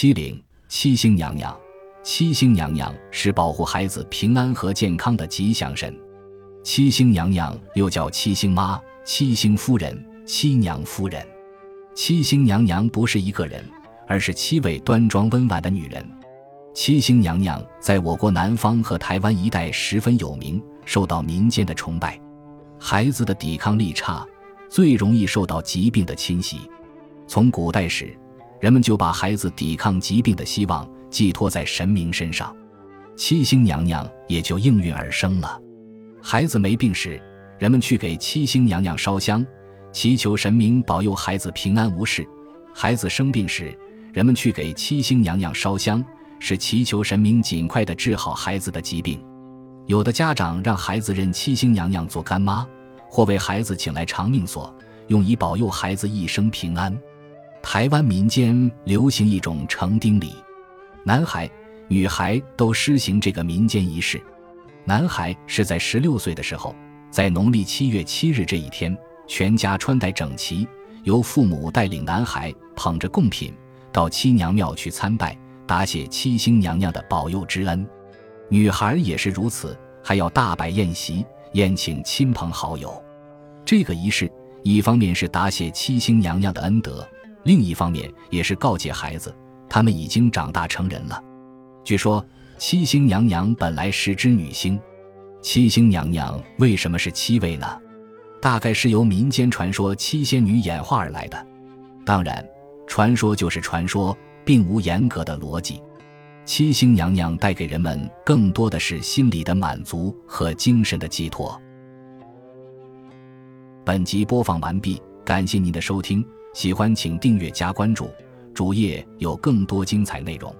七灵七星娘娘，七星娘娘是保护孩子平安和健康的吉祥神。七星娘娘又叫七星妈、七星夫人、七娘夫人。七星娘娘不是一个人，而是七位端庄温婉的女人。七星娘娘在我国南方和台湾一带十分有名，受到民间的崇拜。孩子的抵抗力差，最容易受到疾病的侵袭。从古代时，人们就把孩子抵抗疾病的希望寄托在神明身上，七星娘娘也就应运而生了。孩子没病时，人们去给七星娘娘烧香，祈求神明保佑孩子平安无事；孩子生病时，人们去给七星娘娘烧香，是祈求神明尽快的治好孩子的疾病。有的家长让孩子认七星娘娘做干妈，或为孩子请来长命锁，用以保佑孩子一生平安。台湾民间流行一种成丁礼，男孩、女孩都施行这个民间仪式。男孩是在十六岁的时候，在农历七月七日这一天，全家穿戴整齐，由父母带领男孩捧着贡品到七娘庙去参拜，答谢七星娘娘的保佑之恩。女孩也是如此，还要大摆宴席，宴请亲朋好友。这个仪式一方面是答谢七星娘娘的恩德，另一方面也是告诫孩子，他们已经长大成人了。据说。七星娘娘本来是只女星，七星娘娘为什么是七位呢？大概是由民间传说七仙女演化而来的。当然，传说就是传说，并无严格的逻辑。七星娘娘带给人们更多的是心理的满足和精神的寄托。本集播放完毕，感谢您的收听，喜欢请订阅加关注，主页有更多精彩内容。